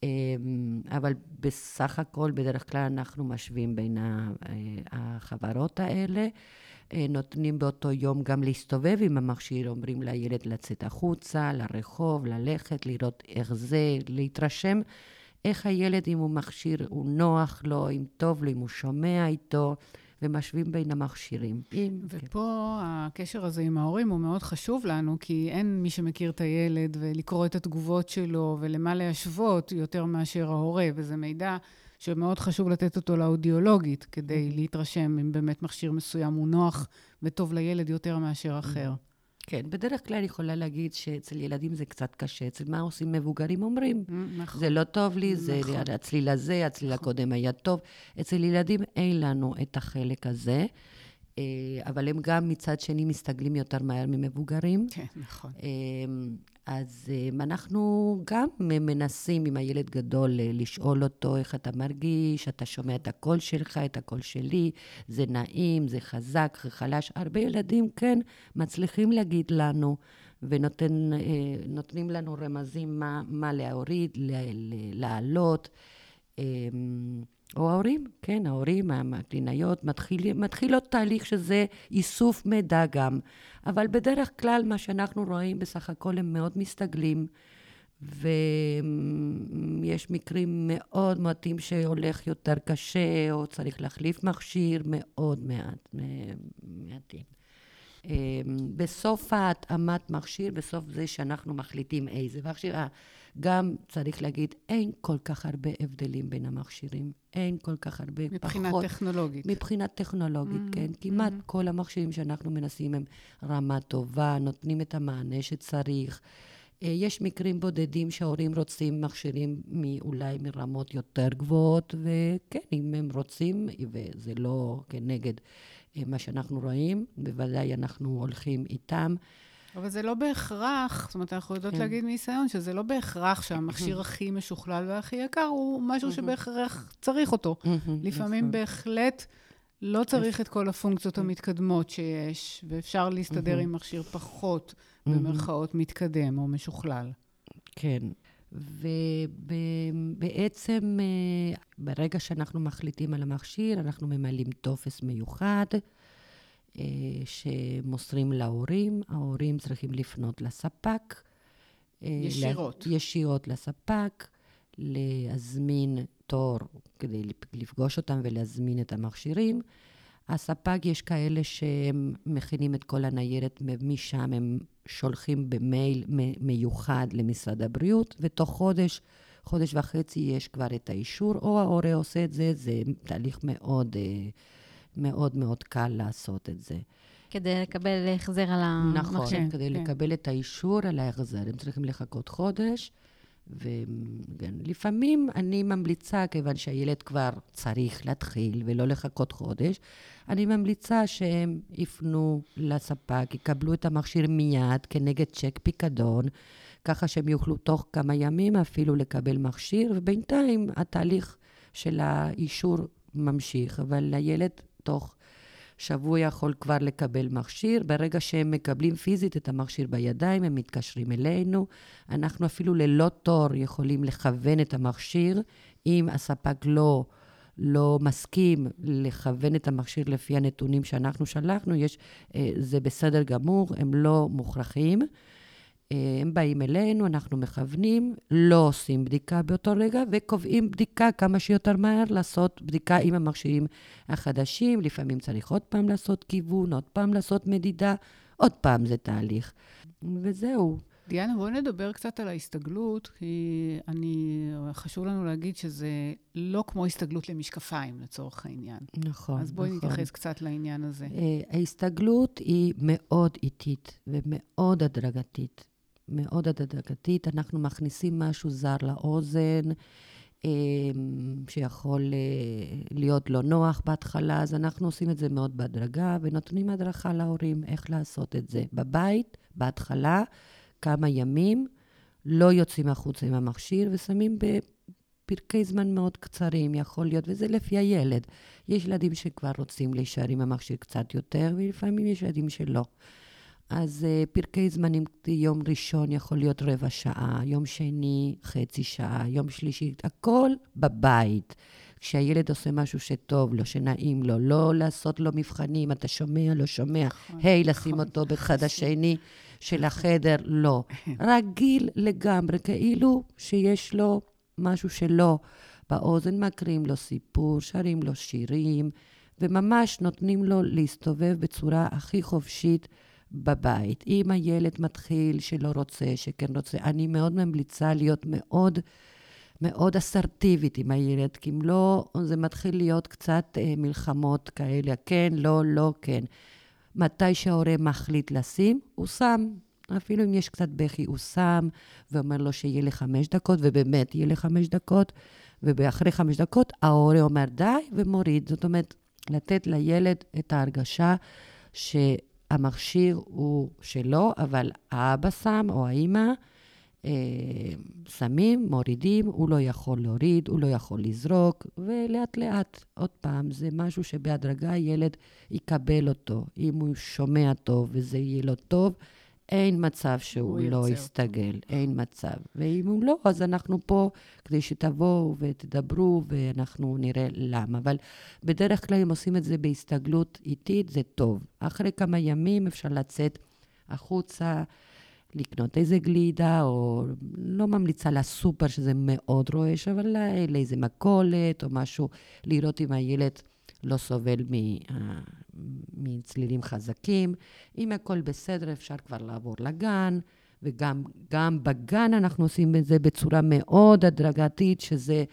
אמ, אבל בסך הכל, בדרך כלל אנחנו משווים בין אה, החברות האלה. אה, נותנים באותו יום גם להסתובב עם המכשיר, אומרים לילד לצאת החוצה, לרחוב, ללכת, לראות איך זה, להתרשם איך הילד, אם הוא מכשיר, הוא נוח לו, אם טוב לו, אם הוא שומע איתו. ומשווים בין המכשירים. עם, ופה כן. הקשר הזה עם ההורים הוא מאוד חשוב לנו, כי אין מי שמכיר את הילד ולקרוא את התגובות שלו ולמה להשוות יותר מאשר ההורה, וזה מידע שמאוד חשוב לתת אותו לאודיולוגית, כדי להתרשם אם באמת מכשיר מסוים הוא נוח וטוב לילד יותר מאשר אחר. כן, בדרך כלל אני יכולה להגיד שאצל ילדים זה קצת קשה. אצל מה עושים מבוגרים? אומרים, mm, נכון. זה לא טוב לי, זה נכון. הצליל הזה, הצליל נכון. הקודם היה טוב. אצל ילדים אין לנו את החלק הזה. אה, אבל הם גם מצד שני מסתגלים יותר מהר ממבוגרים. כן, נכון. אה, אז אה, אנחנו גם מנסים עם הילד גדול אה, לשאול אותו איך אתה מרגיש, אתה שומע את הקול שלך, את הקול שלי, זה נעים, זה חזק, זה חלש. הרבה ילדים, כן, מצליחים להגיד לנו, ונותנים לנו רמזים מה, מה להוריד, להעלות. אמ, או ההורים, כן, ההורים, הקלינאיות, מתחיל, מתחילות תהליך שזה איסוף מידע גם. אבל בדרך כלל מה שאנחנו רואים בסך הכל הם מאוד מסתגלים, ויש מקרים מאוד מעטים שהולך יותר קשה, או צריך להחליף מכשיר, מאוד מעט, מעטים. אמ, בסוף ההתאמת מכשיר, בסוף זה שאנחנו מחליטים איזה מכשיר, גם צריך להגיד, אין כל כך הרבה הבדלים בין המכשירים. אין כל כך הרבה מבחינת פחות. מבחינת טכנולוגית. מבחינת טכנולוגית, mm-hmm. כן. כמעט mm-hmm. כל המכשירים שאנחנו מנסים הם רמה טובה, נותנים את המענה שצריך. אה, יש מקרים בודדים שההורים רוצים מכשירים אולי מרמות יותר גבוהות, וכן, אם הם רוצים, וזה לא כנגד אה, מה שאנחנו רואים, בוודאי אנחנו הולכים איתם. אבל זה לא בהכרח, זאת אומרת, אנחנו יודעות כן. להגיד מניסיון שזה לא בהכרח שהמכשיר הכי משוכלל והכי יקר הוא משהו שבהכרח צריך אותו. לפעמים נכון. בהחלט לא צריך את כל הפונקציות כן. המתקדמות שיש, ואפשר להסתדר עם מכשיר פחות, במרכאות, מתקדם או משוכלל. כן. ובעצם, אה, ברגע שאנחנו מחליטים על המכשיר, אנחנו ממלאים טופס מיוחד. אה, שמוסרים להורים, ההורים צריכים לפנות לספק. אה, ישירות. ישירות לספק, להזמין תור כדי לפגוש אותם ולהזמין את המכשירים. הספק, יש כאלה שהם מכינים את כל הניירת, משם הם שולחים במייל מיוחד למשרד הבריאות, ותוך חודש, חודש וחצי יש כבר את האישור, או ההורה עושה את זה, זה תהליך מאוד... Uh, מאוד מאוד קל לעשות את זה. כדי לקבל החזר על המחשב. נכון, כן, כדי כן. לקבל את האישור על ההחזר. הם צריכים לחכות חודש, ולפעמים אני ממליצה, כיוון שהילד כבר צריך להתחיל ולא לחכות חודש, אני ממליצה שהם יפנו לספק, יקבלו את המכשיר מיד כנגד צ'ק פיקדון, ככה שהם יוכלו תוך כמה ימים אפילו לקבל מכשיר, ובינתיים התהליך של האישור ממשיך, אבל הילד תוך שבוע יכול כבר לקבל מכשיר. ברגע שהם מקבלים פיזית את המכשיר בידיים, הם מתקשרים אלינו. אנחנו אפילו ללא תור יכולים לכוון את המכשיר. אם הספק לא, לא מסכים לכוון את המכשיר לפי הנתונים שאנחנו שלחנו, יש, אה, זה בסדר גמור, הם לא מוכרחים. הם באים אלינו, אנחנו מכוונים, לא עושים בדיקה באותו רגע, וקובעים בדיקה כמה שיותר מהר, לעשות בדיקה עם המכשירים החדשים. לפעמים צריך עוד פעם לעשות כיוון, עוד פעם לעשות מדידה, עוד פעם זה תהליך. וזהו. דיאנה, בואי נדבר קצת על ההסתגלות, כי אני, חשוב לנו להגיד שזה לא כמו הסתגלות למשקפיים, לצורך העניין. נכון, אז בואי נכון. נתייחס קצת לעניין הזה. Uh, ההסתגלות היא מאוד איטית ומאוד הדרגתית. מאוד הדרגתית. אנחנו מכניסים משהו זר לאוזן, uh, שיכול uh, להיות לא נוח בהתחלה, אז אנחנו עושים את זה מאוד בהדרגה, ונותנים הדרכה להורים איך לעשות את זה. בבית, בהתחלה, כמה ימים, לא יוצאים החוצה עם המכשיר ושמים בפרקי זמן מאוד קצרים, יכול להיות, וזה לפי הילד. יש ילדים שכבר רוצים להישאר עם המכשיר קצת יותר, ולפעמים יש ילדים שלא. אז uh, פרקי זמנים, יום ראשון יכול להיות רבע שעה, יום שני חצי שעה, יום שלישי, הכל בבית. כשהילד עושה משהו שטוב לו, שנעים לו, לא לעשות לו מבחנים, אתה שומע, לא שומע, היי, hey, לשים אותו בצד השני של החדר, לא. רגיל לגמרי, כאילו שיש לו משהו שלא. באוזן מקריאים לו סיפור, שרים לו שירים, וממש נותנים לו להסתובב בצורה הכי חופשית בבית. אם הילד מתחיל שלא רוצה, שכן רוצה, אני מאוד ממליצה להיות מאוד... מאוד אסרטיבית עם הילד, כי אם לא, זה מתחיל להיות קצת אה, מלחמות כאלה, כן, לא, לא, כן. מתי שההורה מחליט לשים, הוא שם. אפילו אם יש קצת בכי, הוא שם, ואומר לו שיהיה לי חמש דקות, ובאמת יהיה לי חמש דקות, ואחרי חמש דקות ההורה אומר די ומוריד. זאת אומרת, לתת לילד את ההרגשה שהמכשיר הוא שלו, אבל האבא שם או האימא, אה, שמים, מורידים, הוא לא יכול להוריד, הוא לא יכול לזרוק, ולאט לאט, עוד פעם, זה משהו שבהדרגה הילד יקבל אותו. אם הוא שומע טוב וזה יהיה לו טוב, אין מצב שהוא לא יסתגל, אותו. אין מצב. ואם הוא לא, אז אנחנו פה כדי שתבואו ותדברו, ואנחנו נראה למה. אבל בדרך כלל, אם עושים את זה בהסתגלות איטית, זה טוב. אחרי כמה ימים אפשר לצאת החוצה. לקנות איזה גלידה, או לא ממליצה לסופר, שזה מאוד רועש, אבל לאיזה מכולת או משהו, לראות אם הילד לא סובל מצלילים חזקים. אם הכל בסדר, אפשר כבר לעבור לגן, וגם בגן אנחנו עושים את זה בצורה מאוד הדרגתית, שזה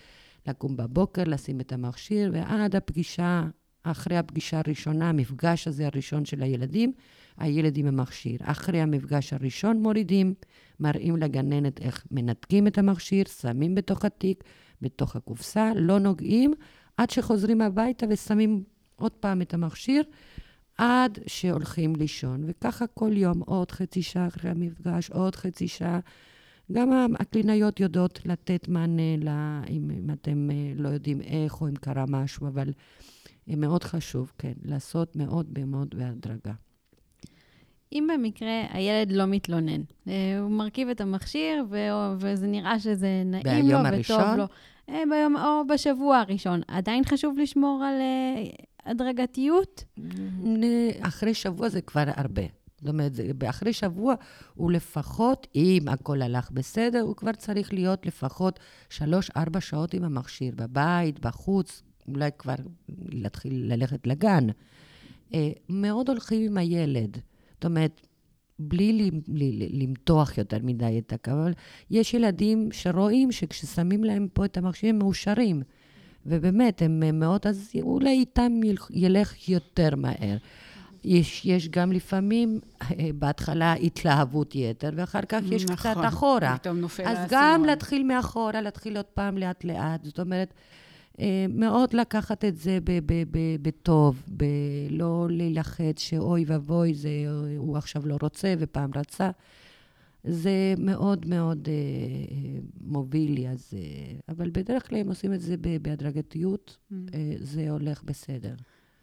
לקום בבוקר, לשים את המכשיר, ועד הפגישה, אחרי הפגישה הראשונה, המפגש הזה הראשון של הילדים, הילד עם המכשיר. אחרי המפגש הראשון מורידים, מראים לגננת איך מנתקים את המכשיר, שמים בתוך התיק, בתוך הקופסה, לא נוגעים, עד שחוזרים הביתה ושמים עוד פעם את המכשיר, עד שהולכים לישון. וככה כל יום, עוד חצי שעה אחרי המפגש, עוד חצי שעה. גם הקלינאיות יודעות לתת מענה, לה, אם, אם אתם אה, לא יודעים איך או אם קרה משהו, אבל מאוד חשוב, כן, לעשות מאוד מאוד בהדרגה. אם במקרה הילד לא מתלונן, אה, הוא מרכיב את המכשיר וזה נראה שזה נעים לו הראשון? וטוב לו. אה, ביום או בשבוע הראשון. עדיין חשוב לשמור על uh, הדרגתיות? אחרי שבוע זה כבר הרבה. זאת אומרת, אחרי שבוע הוא לפחות, אם הכל הלך בסדר, הוא כבר צריך להיות לפחות שלוש-ארבע שעות עם המכשיר, בבית, בחוץ, אולי כבר להתחיל ללכת לגן. מאוד הולכים עם הילד. זאת אומרת, בלי למתוח יותר מדי את הקו, אבל יש ילדים שרואים שכששמים להם פה את המכשירים הם מאושרים. ובאמת, הם מאוד, אז אולי איתם ילך יותר מהר. יש, יש גם לפעמים, אה, בהתחלה התלהבות יתר, ואחר כך יש נכון, קצת אחורה. פתאום נופל האסימון. אז גם להתחיל מאחורה, להתחיל עוד פעם לאט-לאט. זאת אומרת, מאוד לקחת את זה בטוב, לא להילחץ שאוי ואבוי, זה, הוא עכשיו לא רוצה ופעם רצה. זה מאוד מאוד אה, מוביל לי, אז... אה, אבל בדרך כלל הם עושים את זה בהדרגתיות, mm. אה, זה הולך בסדר.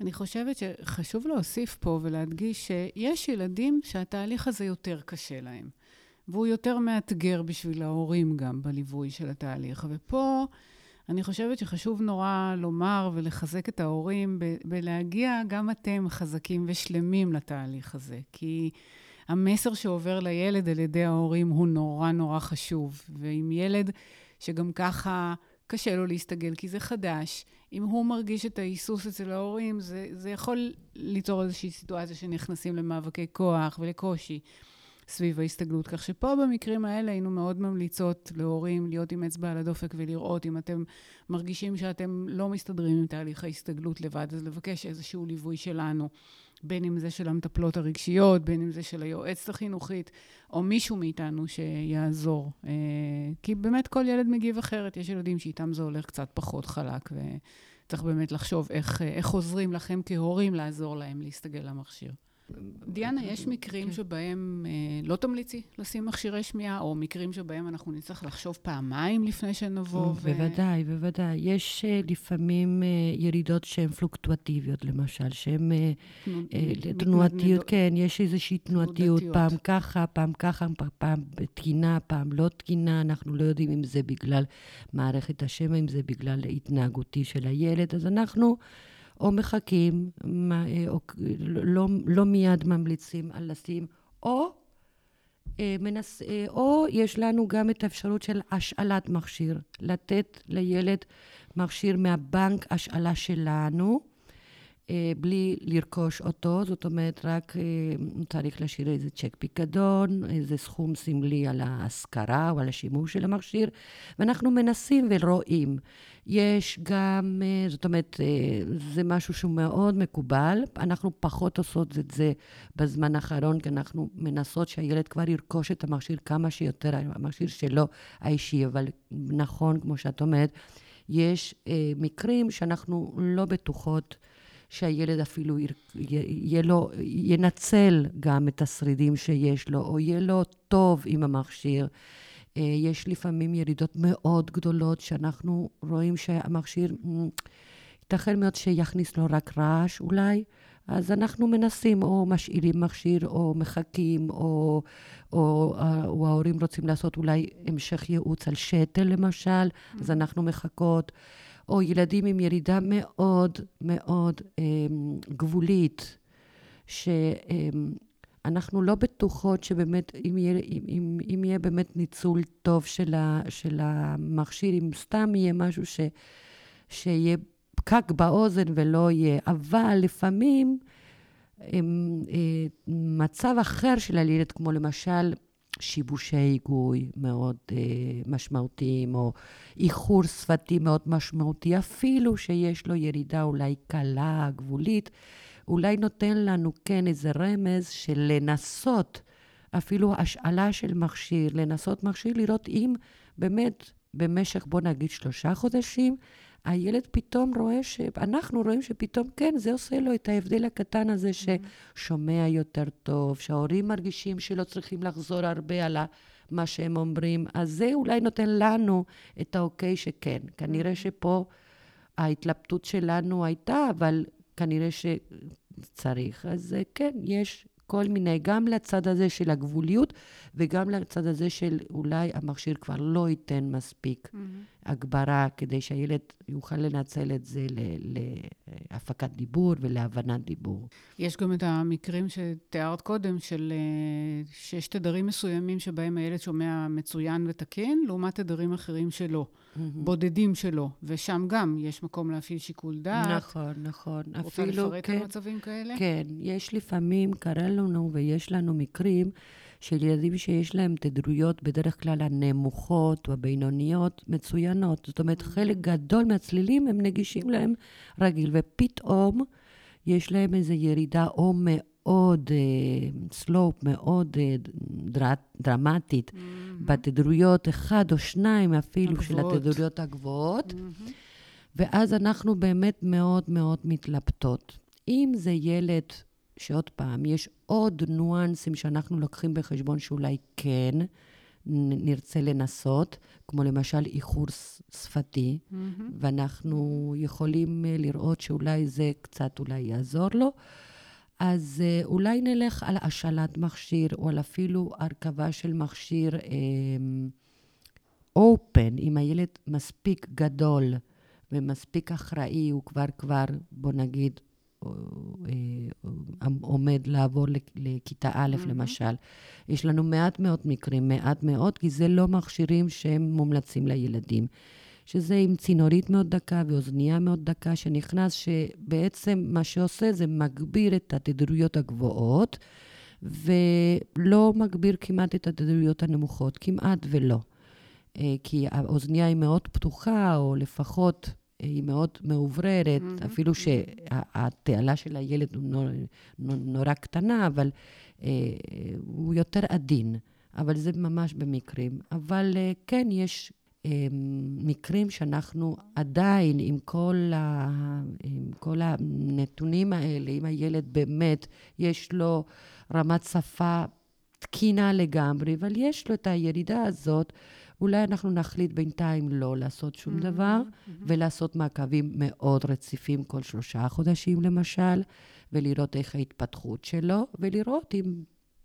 אני חושבת שחשוב להוסיף פה ולהדגיש שיש ילדים שהתהליך הזה יותר קשה להם, והוא יותר מאתגר בשביל ההורים גם בליווי של התהליך. ופה... אני חושבת שחשוב נורא לומר ולחזק את ההורים בלהגיע גם אתם חזקים ושלמים לתהליך הזה. כי המסר שעובר לילד על ידי ההורים הוא נורא נורא חשוב. ועם ילד שגם ככה קשה לו להסתגל כי זה חדש, אם הוא מרגיש את ההיסוס אצל ההורים, זה, זה יכול ליצור איזושהי סיטואציה שנכנסים למאבקי כוח ולקושי. סביב ההסתגלות. כך שפה במקרים האלה היינו מאוד ממליצות להורים להיות עם אצבע על הדופק ולראות אם אתם מרגישים שאתם לא מסתדרים עם תהליך ההסתגלות לבד, אז לבקש איזשהו ליווי שלנו. בין אם זה של המטפלות הרגשיות, בין אם זה של היועצת החינוכית, או מישהו מאיתנו שיעזור. אה, כי באמת כל ילד מגיב אחרת. יש ילדים שאיתם זה הולך קצת פחות חלק, וצריך באמת לחשוב איך, איך עוזרים לכם כהורים לעזור להם להסתגל למכשיר. דיאנה, יש מקרים כן. שבהם אה, לא תמליצי לשים מכשירי שמיעה, או מקרים שבהם אנחנו נצטרך לחשוב פעמיים לפני שנבוא? ו... בוודאי, בוודאי. יש uh, לפעמים uh, ירידות שהן פלוקטואטיביות, למשל, שהן uh, uh, תנועתיות, כן, יש איזושהי תנועתיות, פעם ככה, פעם ככה, פעם תקינה, פעם לא תקינה, אנחנו לא יודעים אם זה בגלל מערכת השמע, אם זה בגלל התנהגותי של הילד, אז אנחנו... או מחכים, אה, או לא, לא מיד ממליצים על לשים, או, אה, מנס, אה, או יש לנו גם את האפשרות של השאלת מכשיר, לתת לילד מכשיר מהבנק השאלה שלנו, בלי לרכוש אותו, זאת אומרת, רק צריך להשאיר איזה צ'ק פיקדון, איזה סכום סמלי על ההשכרה או על השימוש של המכשיר, ואנחנו מנסים ורואים. יש גם, אה, זאת אומרת, אה, זה משהו שהוא מאוד מקובל. אנחנו פחות עושות את זה בזמן האחרון, כי אנחנו מנסות שהילד כבר ירכוש את המכשיר כמה שיותר, המכשיר שלו האישי, אבל נכון, כמו שאת אומרת, יש אה, מקרים שאנחנו לא בטוחות שהילד אפילו יהיה לו, ינצל גם את השרידים שיש לו, או יהיה לו טוב עם המכשיר. אה, יש לפעמים ירידות מאוד גדולות שאנחנו רואים שהמכשיר, ייתכן מאוד שיכניס לו רק רעש אולי, אז אנחנו מנסים, או משאירים מכשיר, או מחכים, או, או, אה, או ההורים רוצים לעשות אולי המשך ייעוץ על שתל למשל, אז אנחנו מחכות. או ילדים עם ירידה מאוד מאוד אה, גבולית, ש... אה, אנחנו לא בטוחות שבאמת, אם יהיה, אם, אם, יהיה באמת ניצול טוב של, ה, של המכשיר, אם סתם יהיה משהו ש, שיהיה פקק באוזן ולא יהיה. אבל לפעמים הם, אה, מצב אחר של הילד, כמו למשל שיבושי היגוי מאוד אה, משמעותיים, או איחור שפתי מאוד משמעותי, אפילו שיש לו ירידה אולי קלה, גבולית, אולי נותן לנו כן איזה רמז של לנסות, אפילו השאלה של מכשיר, לנסות מכשיר, לראות אם באמת במשך, בוא נגיד, שלושה חודשים, הילד פתאום רואה ש... אנחנו רואים שפתאום, כן, זה עושה לו את ההבדל הקטן הזה ששומע יותר טוב, שההורים מרגישים שלא צריכים לחזור הרבה על מה שהם אומרים, אז זה אולי נותן לנו את האוקיי שכן. כנראה שפה ההתלבטות שלנו הייתה, אבל כנראה שצריך. אז אה, כן, יש כל מיני, גם לצד הזה של הגבוליות וגם לצד הזה של אולי המכשיר כבר לא ייתן מספיק mm-hmm. הגברה כדי שהילד יוכל לנצל את זה להפקת דיבור ולהבנת דיבור. יש גם את המקרים שתיארת קודם, של אה, שיש תדרים מסוימים שבהם הילד שומע מצוין ותקין, לעומת תדרים אחרים שלא, mm-hmm. בודדים שלא, ושם גם יש מקום להפעיל שיקול דעת. נכון, נכון. רוצה אפילו, לפרט כן, על מצבים כאלה? כן, יש לפעמים, קרה לנו ויש לנו מקרים של ילדים שיש להם תדירויות בדרך כלל הנמוכות או הבינוניות מצוינות. זאת אומרת, חלק גדול מהצלילים הם נגישים להם רגיל, ופתאום יש להם איזו ירידה או מאוד סלופ, uh, מאוד uh, דר, דרמטית mm-hmm. בתדירויות, אחד או שניים אפילו הגבוהות. של התדירויות הגבוהות, mm-hmm. ואז אנחנו באמת מאוד מאוד מתלבטות. אם זה ילד שעוד פעם, יש עוד ניואנסים שאנחנו לוקחים בחשבון שאולי כן נרצה לנסות, כמו למשל איחור שפתי, mm-hmm. ואנחנו יכולים אה, לראות שאולי זה קצת אולי יעזור לו. אז אה, אולי נלך על השאלת מכשיר, או על אפילו הרכבה של מכשיר אופן, אם הילד מספיק גדול ומספיק אחראי, הוא כבר כבר, בוא נגיד, עומד לעבור לכיתה א', mm-hmm. למשל. יש לנו מעט מאוד מקרים, מעט מאוד, כי זה לא מכשירים שהם מומלצים לילדים. שזה עם צינורית מאוד דקה ואוזנייה מאוד דקה שנכנס, שבעצם מה שעושה זה מגביר את התדירויות הגבוהות, ולא מגביר כמעט את התדירויות הנמוכות, כמעט ולא. אה, כי האוזנייה היא מאוד פתוחה, או לפחות אה, היא מאוד מאובררת, mm-hmm. אפילו שהתעלה של הילד נור, נורא קטנה, אבל אה, הוא יותר עדין. אבל זה ממש במקרים. אבל אה, כן, יש אה, מקרים שאנחנו עדיין, עם כל, ה, עם כל הנתונים האלה, אם הילד באמת, יש לו רמת שפה תקינה לגמרי, אבל יש לו את הירידה הזאת, אולי אנחנו נחליט בינתיים לא לעשות שום mm-hmm, דבר, mm-hmm. ולעשות מעקבים מאוד רציפים כל שלושה חודשים למשל, ולראות איך ההתפתחות שלו, ולראות אם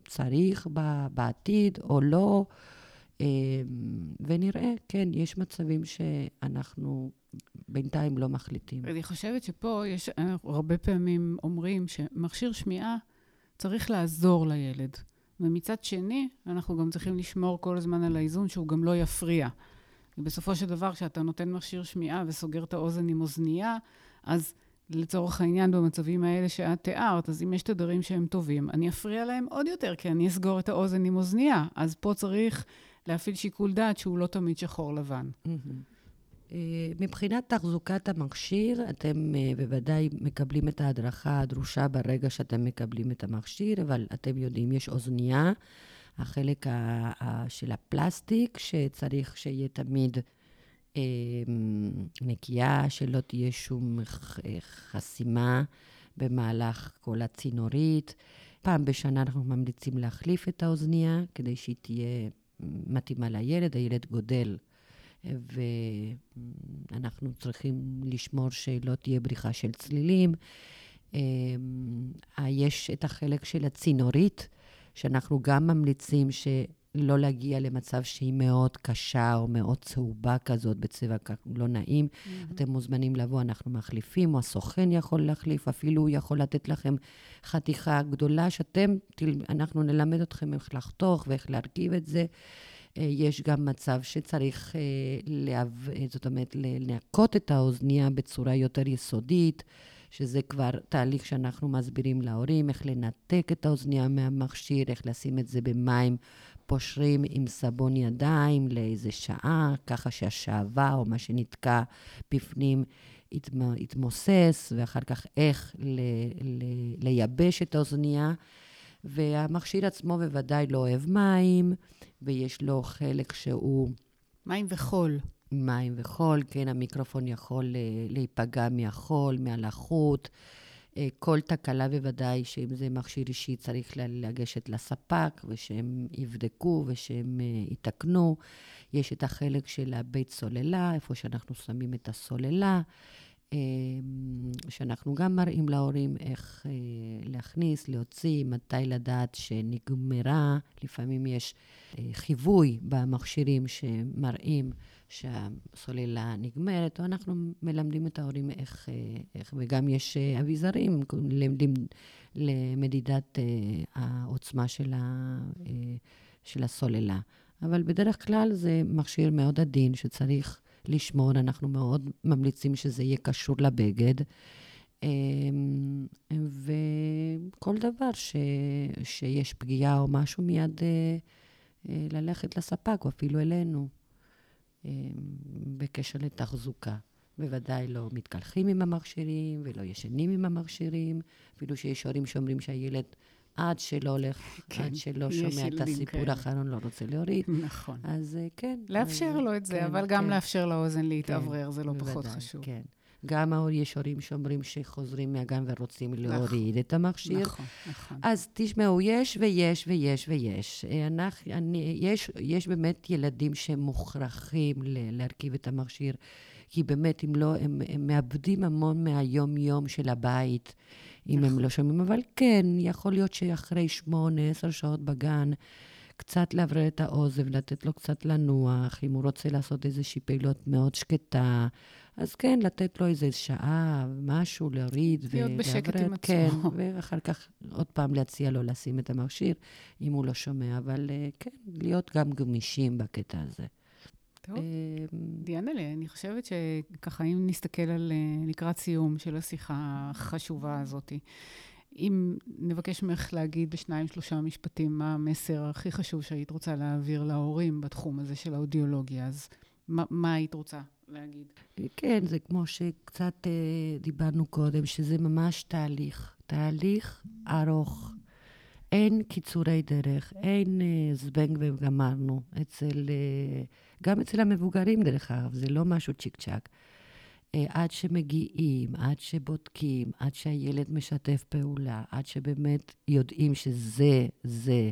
צריך בעתיד או לא. אמ, ונראה, כן, יש מצבים שאנחנו בינתיים לא מחליטים. אני חושבת שפה יש, הרבה פעמים אומרים שמכשיר שמיעה צריך לעזור לילד. ומצד שני, אנחנו גם צריכים לשמור כל הזמן על האיזון שהוא גם לא יפריע. בסופו של דבר, כשאתה נותן מכשיר שמיעה וסוגר את האוזן עם אוזנייה, אז לצורך העניין, במצבים האלה שאת תיארת, אז אם יש תדרים שהם טובים, אני אפריע להם עוד יותר, כי אני אסגור את האוזן עם אוזנייה. אז פה צריך להפעיל שיקול דעת שהוא לא תמיד שחור לבן. אה, מבחינת תחזוקת המכשיר, אתם אה, בוודאי מקבלים את ההדרכה הדרושה ברגע שאתם מקבלים את המכשיר, אבל אתם יודעים, יש אוזנייה, החלק של הפלסטיק, שצריך שיהיה תמיד אה, נקייה, שלא תהיה שום חסימה במהלך כל הצינורית. פעם בשנה אנחנו ממליצים להחליף את האוזנייה, כדי שהיא תהיה מתאימה לילד, הילד גודל. ואנחנו צריכים לשמור שלא תהיה בריחה של צלילים. אמ, יש את החלק של הצינורית, שאנחנו גם ממליצים שלא להגיע למצב שהיא מאוד קשה או מאוד צהובה כזאת, בצבע לא נעים. Mm-hmm. אתם מוזמנים לבוא, אנחנו מחליפים, או הסוכן יכול להחליף, אפילו הוא יכול לתת לכם חתיכה גדולה, שאתם, אנחנו נלמד אתכם איך לחתוך ואיך להרכיב את זה. אה, יש גם מצב שצריך, אה, להב... אה, זאת אומרת, לנקות את האוזנייה בצורה יותר יסודית, שזה כבר תהליך שאנחנו מסבירים להורים, איך לנתק את האוזנייה מהמכשיר, איך לשים את זה במים פושרים עם סבון ידיים לאיזה שעה, ככה שהשעווה או מה שנתקע בפנים יתמוסס, ואחר כך איך ל... ל... לייבש את האוזנייה. והמכשיר עצמו בוודאי לא אוהב מים, ויש לו חלק שהוא... מים וחול. מים וחול, כן, המיקרופון יכול אה, להיפגע מהחול, מהלחות. אה, כל תקלה בוודאי, שאם זה מכשיר אישי, צריך לגשת לספק, ושהם יבדקו ושהם אה, יתקנו. יש את החלק של הבית סוללה, איפה שאנחנו שמים את הסוללה. אמ, שאנחנו גם מראים להורים איך אה, להכניס, להוציא, מתי לדעת שנגמרה. לפעמים יש אה, חיווי במכשירים שמראים שהסוללה נגמרת, או אנחנו מלמדים את ההורים איך, אה, איך וגם יש אביזרים, לומדים למדידת העוצמה של, ה, של הסוללה. אבל בדרך כלל זה מכשיר מאוד עדין שצריך... לשמור, אנחנו מאוד ממליצים שזה יהיה קשור לבגד. אמ, וכל דבר ש, שיש פגיעה או משהו, מיד אה, אה, ללכת לספק, או אפילו אלינו, אמ, בקשר לתחזוקה. בוודאי לא מתקלחים עם המכשירים ולא ישנים עם המכשירים, אפילו שיש הורים שאומרים שהילד עד שלא הולך, כן, עד שלא שומע את הסיפור כן. האחרון, לא רוצה להוריד. נכון. אז אה, כן. לאפשר אז, לו את זה, כן, אבל גם כן. לאפשר לאוזן להתאוורר, כן, זה לא בוודאי, פחות חשוב. כן. גם יש הורים שאומרים שחוזרים מהגן ורוצים נכון, להוריד את המכשיר. נכון, נכון. אז תשמעו, יש ויש ויש ויש. אה, אנחנו, אני, יש, יש באמת ילדים שמוכרחים להרכיב את המכשיר, כי באמת, אם לא, הם, הם מאבדים המון מהיום-יום של הבית. אם הם לא שומעים, אבל כן, יכול להיות שאחרי שמונה, עשר שעות בגן, קצת לאוורר את האוזן, לתת לו קצת לנוח, אם הוא רוצה לעשות איזושהי פעילות מאוד שקטה, אז כן, לתת לו איזה שעה, משהו, להוריד להיות בשקט עם עצמו. כן, ואחר כך עוד פעם להציע לו לשים את המכשיר, אם הוא לא שומע, אבל אה, כן, להיות גם גמישים בקטע הזה. טוב. אמ, אני חושבת שככה, אם נסתכל על אה, לקראת סיום של השיחה החשובה הזאת, אם נבקש ממך להגיד בשניים, שלושה משפטים מה המסר הכי חשוב שהיית רוצה להעביר להורים בתחום הזה של האודיולוגיה, אז מה, מה היית רוצה להגיד? כן, זה כמו שקצת אה, דיברנו קודם, שזה ממש תהליך, תהליך ארוך. אין קיצורי דרך, אין אה, זבנג וגמרנו. אצל, אה, גם אצל המבוגרים, דרך אגב, זה לא משהו צ'יק צ'אק. אה, עד שמגיעים, עד שבודקים, עד שהילד משתף פעולה, עד שבאמת יודעים שזה זה,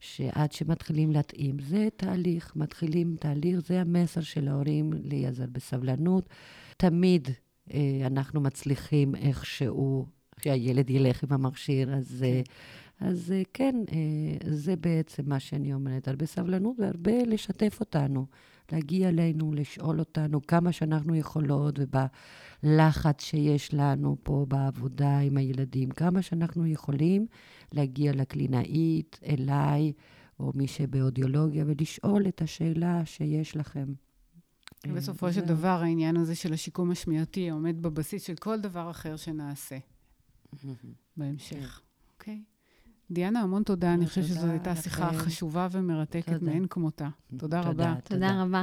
שעד שמתחילים להתאים. זה תהליך, מתחילים תהליך, זה המסר של ההורים להיעזר בסבלנות. תמיד אה, אנחנו מצליחים איכשהו, שהילד ילך עם המכשיר, אז... אה, אז אה, כן, אה, זה בעצם מה שאני אומרת, הרבה סבלנות והרבה לשתף אותנו. להגיע אלינו, לשאול אותנו כמה שאנחנו יכולות, ובלחץ שיש לנו פה בעבודה עם הילדים, כמה שאנחנו יכולים להגיע לקלינאית, אליי, או מי שבאודיולוגיה, ולשאול את השאלה שיש לכם. בסופו של דבר, העניין הזה של השיקום השמיעתי עומד בבסיס של כל דבר אחר שנעשה בהמשך. אוקיי? דיאנה, המון תודה. אני חושבת שזו הייתה שיחה חשובה ומרתקת מאין כמותה. תודה רבה. תודה רבה.